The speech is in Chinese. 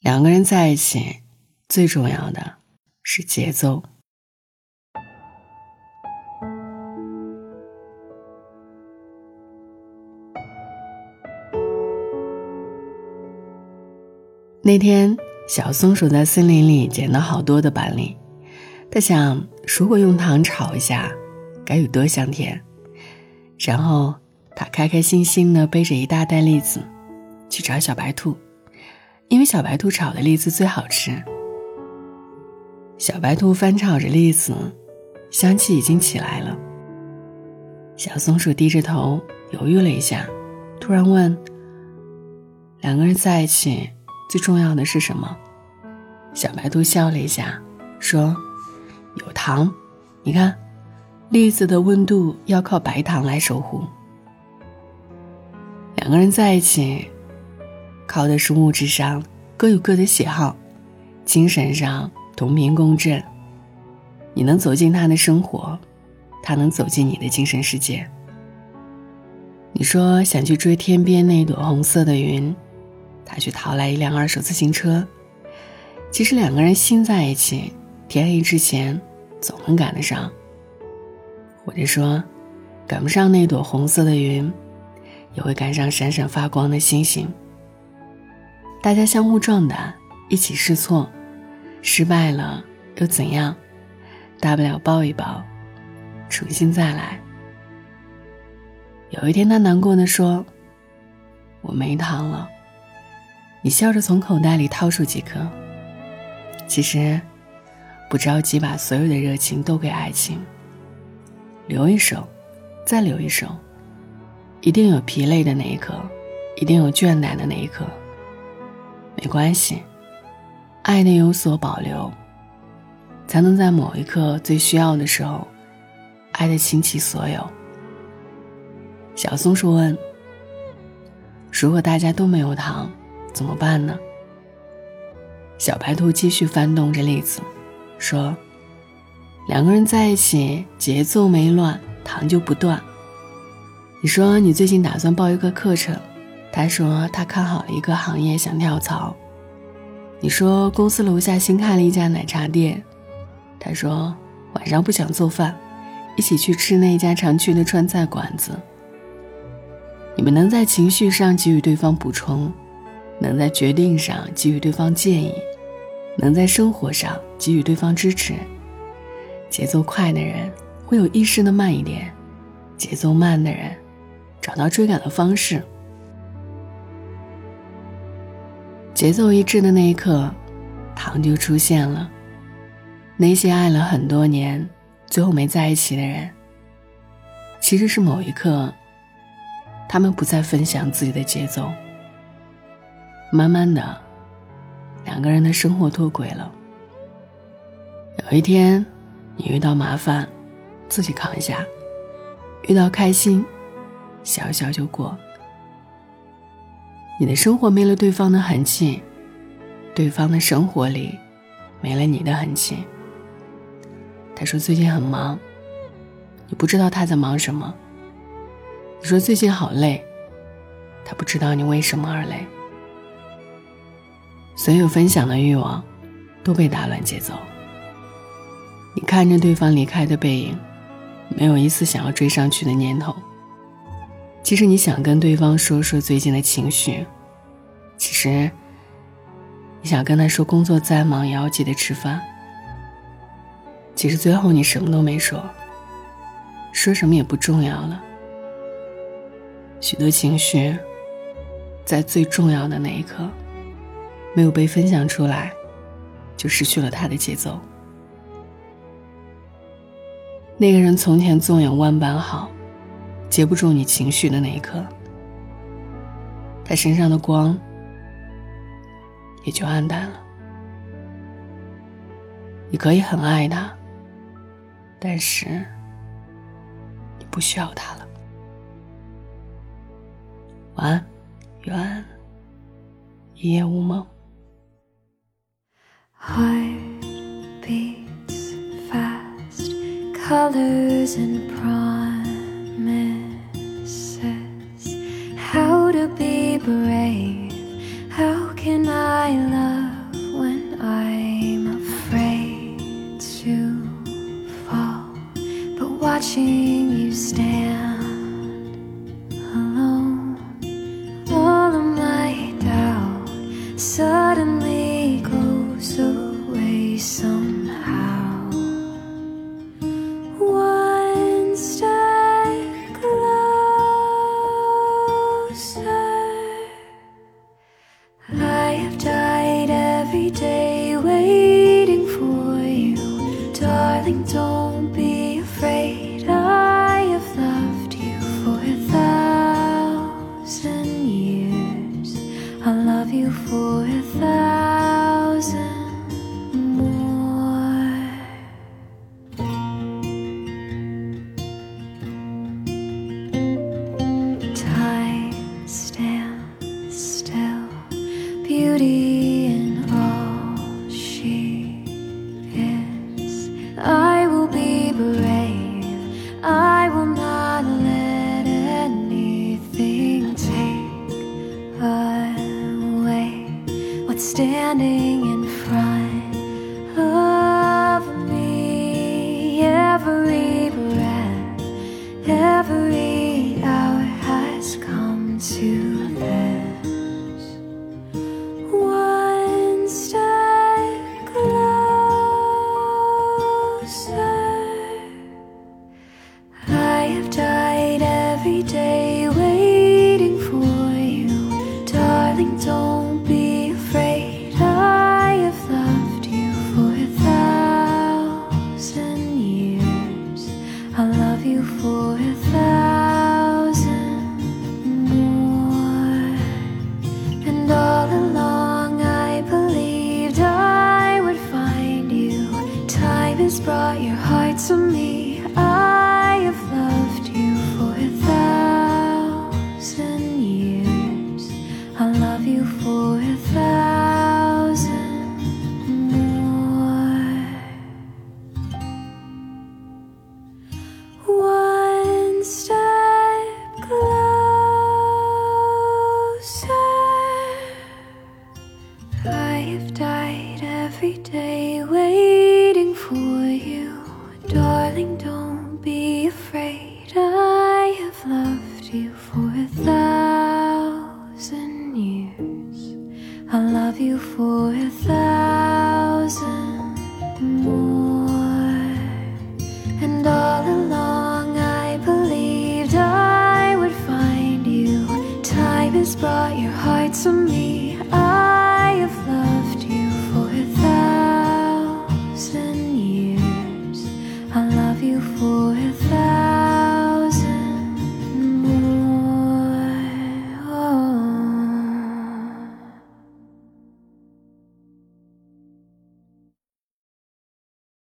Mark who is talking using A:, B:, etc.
A: 两个人在一起，最重要的是节奏。那天，小松鼠在森林里捡到好多的板栗，它想，如果用糖炒一下，该有多香甜。然后，它开开心心的背着一大袋栗子，去找小白兔。因为小白兔炒的栗子最好吃。小白兔翻炒着栗子，香气已经起来了。小松鼠低着头犹豫了一下，突然问：“两个人在一起最重要的是什么？”小白兔笑了一下，说：“有糖。你看，栗子的温度要靠白糖来守护。两个人在一起。”靠的是物质上各有各的喜好，精神上同频共振。你能走进他的生活，他能走进你的精神世界。你说想去追天边那朵红色的云，他去淘来一辆二手自行车。其实两个人心在一起，天黑之前总能赶得上。或者说，赶不上那朵红色的云，也会赶上闪闪发光的星星。大家相互壮胆，一起试错，失败了又怎样？大不了抱一抱，重新再来。有一天，他难过的说：“我没糖了。”你笑着从口袋里掏出几颗。其实，不着急把所有的热情都给爱情，留一手，再留一手，一定有疲累的那一刻，一定有倦怠的那一刻。没关系，爱得有所保留，才能在某一刻最需要的时候，爱得倾其所有。小松鼠问：“如果大家都没有糖，怎么办呢？”小白兔继续翻动着栗子，说：“两个人在一起，节奏没乱，糖就不断。你说你最近打算报一个课程。”他说他看好了一个行业，想跳槽。你说公司楼下新开了一家奶茶店。他说晚上不想做饭，一起去吃那家常去的川菜馆子。你们能在情绪上给予对方补充，能在决定上给予对方建议，能在生活上给予对方支持。节奏快的人会有意识的慢一点，节奏慢的人找到追赶的方式。节奏一致的那一刻，糖就出现了。那些爱了很多年，最后没在一起的人，其实是某一刻，他们不再分享自己的节奏。慢慢的，两个人的生活脱轨了。有一天，你遇到麻烦，自己扛一下；遇到开心，笑笑就过。你的生活没了对方的痕迹，对方的生活里没了你的痕迹。他说最近很忙，你不知道他在忙什么。你说最近好累，他不知道你为什么而累。所有分享的欲望都被打乱节奏。你看着对方离开的背影，没有一丝想要追上去的念头。其实你想跟对方说说最近的情绪，其实你想跟他说工作再忙也要记得吃饭。其实最后你什么都没说，说什么也不重要了。许多情绪在最重要的那一刻没有被分享出来，就失去了他的节奏。那个人从前纵有万般好。接不住你情绪的那一刻，他身上的光也就暗淡了。你可以很爱他，但是你不需要他了。晚安，愿一夜无梦。
B: how to be brave? How can I love when I'm afraid to fall? But watching. love you for a thousand more. Time stands still, beauty. standing in front. brought your heart to me.